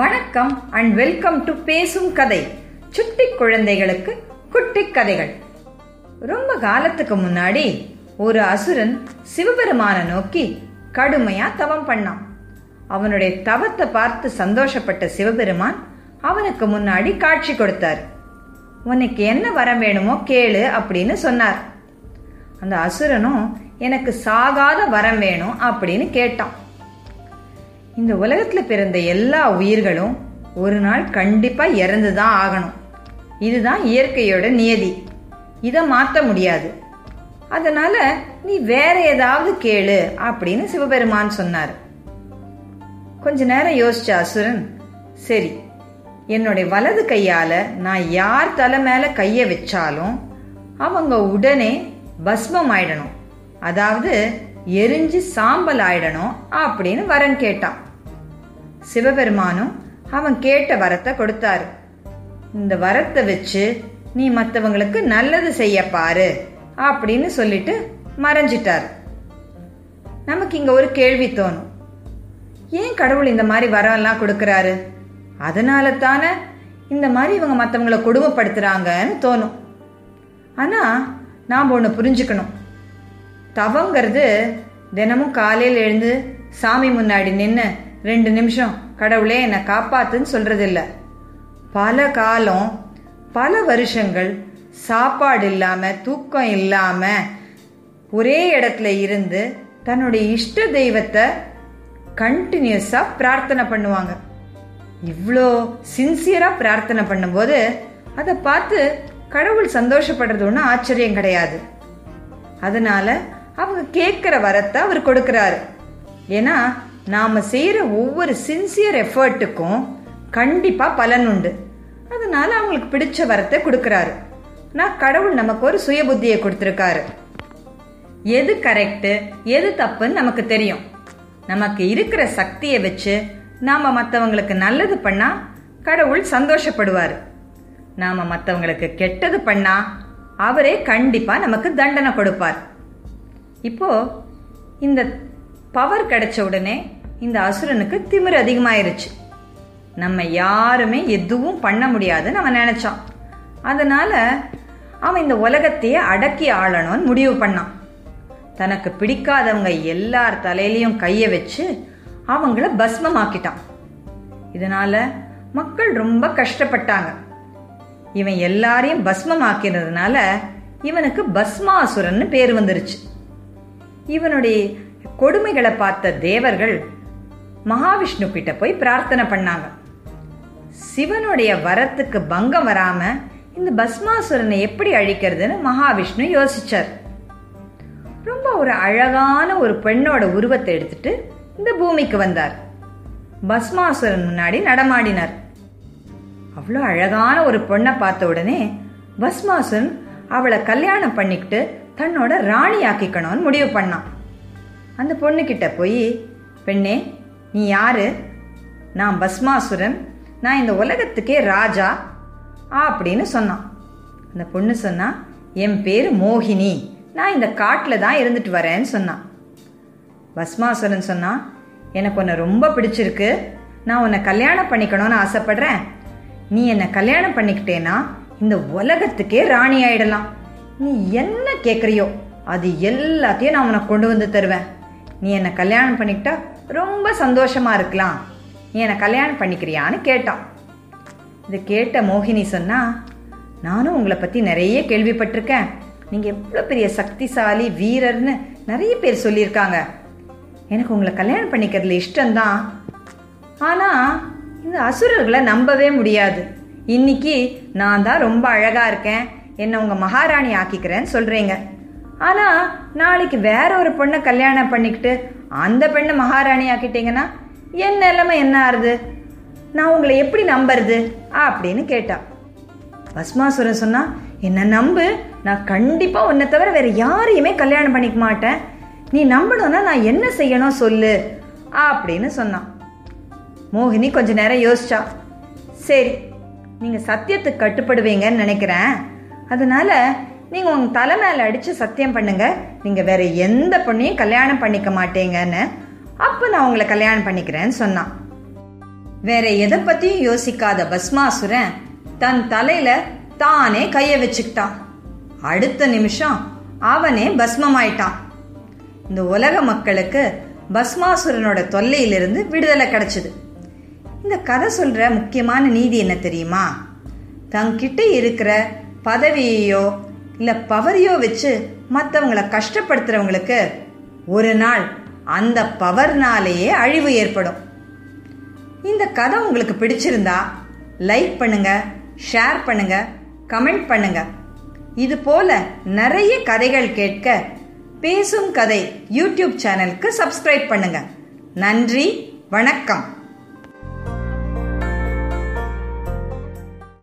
வணக்கம் and welcome to பேசும் கதை. சுட்டி குழந்தைகளுக்கு குட்டி கதைகள். ரொம்ப காலத்துக்கு முன்னாடி ஒரு அசுரன் சிவபெருமான நோக்கி கடுமையா தவம் பண்ணான். அவனுடைய தவத்தை பார்த்து சந்தோஷப்பட்ட சிவபெருமான் அவனுக்கு முன்னாடி காட்சி கொடுத்தார். உனக்கு என்ன வரம் வேணுமோ கேளு அப்படின்னு சொன்னார். அந்த அசுரனும் எனக்கு சாகாத வரம் வேணும் அப்படின்னு கேட்டான். இந்த உலகத்தில் பிறந்த எல்லா உயிர்களும் ஒரு நாள் கண்டிப்பாக இறந்து தான் ஆகணும். இதுதான் இயற்கையோட நியதி. இதை மாற்ற முடியாது. அதனால நீ வேற ஏதாவது கேளு அப்படின்னு சிவபெருமான் சொன்னார். கொஞ்ச நேரம் யோசிச்ச அசுரன் சரி என்னுடைய வலது கையால நான் யார் தலை மேல கைய வச்சாலும் அவங்க உடனே பஸ்மம் ஆயிடணும் அதாவது எரிஞ்சு சாம்பல் ஆயிடணும் அப்படின்னு வரம் கேட்டான். சிவபெருமானும் அவன் கேட்ட வரத்தை கொடுத்தாரு. இந்த வரத்தை வச்சு நீ மற்றவங்களுக்கு நல்லது செய்ய பாரு அப்படின்னு சொல்லிட்டு மறைஞ்சிட்டார். நமக்கு இங்க ஒரு கேள்வி தோணும். ஏன் கடவுள் இந்த மாதிரி வரம் எல்லாம் கொடுக்கறாரு? அதனால தானே இந்த மாதிரி இவங்க மற்றவங்களை கொடுமைப்படுத்துறாங்கன்னு தோணும். ஆனா நாம் ஒன்று புரிஞ்சுக்கணும். தவங்கிறது தினமும் காலையில் எழுந்து சாமி முன்னாடி நின்று ரெண்டு நிமிஷம். கடவுளே என்னை காப்பாத்துன்னு சொல்றதில்ல. பல காலம் பல வருஷங்கள் சாப்பாடு இல்லாம தூக்கம் இல்லாம ஒரே இடத்துல இருந்து தன்னுடைய இஷ்ட தெய்வத்தை கண்டினியூஸா பிரார்த்தனை பண்ணுவாங்க. இவ்வளோ சின்சியரா பிரார்த்தனை பண்ணும்போது அதை பார்த்து கடவுள் சந்தோஷப்படுறது ஒன்றும் ஆச்சரியம் கிடையாது. அதனால அவங்க கேட்குற வரத்தை அவர் கொடுக்கிறாரு. ஏன்னா நாம் செய்கிற ஒவ்வொரு சின்சியர் எஃபர்ட்டுக்கும் கண்டிப்பாக பலன் உண்டு. அதனால அவங்களுக்கு பிடிச்ச வரத்தை கொடுக்குறாரு. நான் கடவுள் நமக்கு ஒரு சுய புத்தியை கொடுத்துருக்காரு. எது கரெக்டு எது தப்புன்னு நமக்கு தெரியும். நமக்கு இருக்கிற சக்தியை வச்சு நாம் மற்றவங்களுக்கு நல்லது பண்ணால் கடவுள் சந்தோஷப்படுவார். நாம் மற்றவங்களுக்கு கெட்டது பண்ணால் அவரே கண்டிப்பாக நமக்கு தண்டனை கொடுப்பார். இப்போது இந்த பவர் கிடைச்ச உடனே இந்த அசுரனுக்கு திமிரு அதிகமாயிருச்சு. நம்ம யாருமே எதுவும் பண்ண முடியாதுன்னு அவன் நினைச்சான். அதனால அவன் இந்த உலகத்தையே அடக்கி ஆளணும்னு முடிவு பண்ணான். தனக்கு பிடிக்காதவங்க எல்லார் தலையிலையும் கைய வச்சு அவங்கள பஸ்மமாக்கிட்டான். இதனால மக்கள் ரொம்ப கஷ்டப்பட்டாங்க. இவன் எல்லாரையும் பஸ்மமாக்கினதுனால இவனுக்கு பஸ்மாசுரன் பேர் வந்துருச்சு. இவனுடைய கொடுமைகளை பார்த்த தேவர்கள் மகாவிஷ்ணு கிட்ட போய் பிரார்த்தனை பண்ணாங்க. சிவனுடைய வரத்துக்கு பங்கம் வராம இந்த பஸ்மாசுரனை எப்படி அழிக்கிறதுன்னு மகாவிஷ்ணு யோசிச்சார். ரொம்ப ஒரு அழகான ஒரு பெண்ணோட உருவத்தை எடுத்துட்டு இந்த பூமிக்கு வந்தார். பஸ்மாசுரன் முன்னாடி நடமாடினார். அவ்வளோ அழகான ஒரு பொண்ணை பார்த்த உடனே பஸ்மாசுரன் அவளை கல்யாணம் பண்ணிக்கிட்டு தன்னோட ராணி ஆக்கிக்கணும்னு முடிவு பண்ணான். அந்த பொண்ணுக்கிட்ட போய் பெண்ணே நீ யாரு? நான் பஸ்மாசுரன். நான் இந்த உலகத்துக்கே ராஜா. அப்படின்னு சொன்னான். அந்த பொண்ணு சொன்னா என் பேர் மோகினி. நான் இந்த காட்டில் தான் இருந்துட்டு வரேன்னு சொன்னான். பஸ்மாசுரன் சொன்னா எனக்கு உன்னை ரொம்ப பிடிச்சிருக்கு. நான் உன்னை கல்யாணம் பண்ணிக்கணும்னு ஆசைப்படுறேன். நீ என்னை கல்யாணம் பண்ணிக்கிட்டேன்னா இந்த உலகத்துக்கே ராணி ஆயிடலாம். நீ என்ன கேட்குறியோ அது எல்லாத்தையும் நான் உனக்கு கொண்டு வந்து தருவேன். நீ என்னை கல்யாணம் பண்ணிக்கிட்டா ரொம்ப சந்தோஷமாக இருக்கலாம். நீ என்னை கல்யாணம் பண்ணிக்கிறியான்னு கேட்டான். இதை கேட்ட மோகினி சொன்னா நானும் உங்களை பற்றி நிறைய கேள்விப்பட்டிருக்கேன். நீங்கள் எவ்வளோ பெரிய சக்திசாலி வீரர்னு நிறைய பேர் சொல்லியிருக்காங்க. எனக்கு உங்களை கல்யாணம் பண்ணிக்கிறதுல இஷ்டம்தான். ஆனால் இந்த அசுரர்களை நம்பவே முடியாது. இன்னைக்கு நான் தான் ரொம்ப அழகாக இருக்கேன். என்னை உங்கள் மகாராணி ஆக்கிக்கிறேன்னு சொல்கிறேங்க ஆனா நாளைக்கு வேற ஒரு பொண்ணை கல்யாணம் பண்ணிக்கிட்டு அந்த பெண்ணை மகாராணி ஆக்கிட்டீங்கன்னா என் நிலைமை என்ன ஆறுது? நான் உங்களை எப்படி நம்புறது? அப்படின்னு கேட்டா. பஸ்மாசுரன் சொன்னா என்ன நம்பு. நான் கண்டிப்பா உன்னை தவிர வேற யாரையுமே கல்யாணம் பண்ணிக்க மாட்டேன். நீ நம்பணும்னா நான் என்ன செய்யணும் சொல்லு. அப்படின்னு சொன்னான். மோகினி கொஞ்ச நேரம் யோசிச்சா. சரி நீங்க சத்தியத்துக்கு கட்டுப்படுவீங்கன்னு நினைக்கிறேன். அதனால நீங்கள் உங்கள் தலை மேலே அடித்து சத்தியம் பண்ணுங்கள் நீங்கள் வேற எந்த பொண்ணையும் கல்யாணம் பண்ணிக்க மாட்டேங்கன்னு. அப்போ நான் உங்களை கல்யாணம் பண்ணிக்கிறேன்னு சொன்னான். வேற எதை பற்றியும் யோசிக்காத பஸ்மாசுரன் தன் தலையில் தானே கையை வச்சுக்கிட்டான். அடுத்த நிமிஷம் அவனே பஸ்மமாயிட்டான் இந்த உலக மக்களுக்கு பஸ்மாசுரனோட தொல்லையிலிருந்து விடுதலை கிடைச்சிது. இந்த கதை சொல்கிற முக்கியமான நீதி என்ன தெரியுமா? தங்கிட்ட இருக்கிற பதவியையோ இல்லை பவரையோ வச்சு மற்றவங்களை கஷ்டப்படுத்துறவங்களுக்கு ஒரு நாள் அந்த பவர்னாலேயே அழிவு ஏற்படும். இந்த கதை உங்களுக்கு பிடிச்சிருந்தா லைக் பண்ணுங்க ஷேர் பண்ணுங்க கமெண்ட் பண்ணுங்க. இது போல நிறைய கதைகள் கேட்க பேசும் கதை யூடியூப் சேனலுக்கு சப்ஸ்கிரைப் பண்ணுங்க. நன்றி வணக்கம்.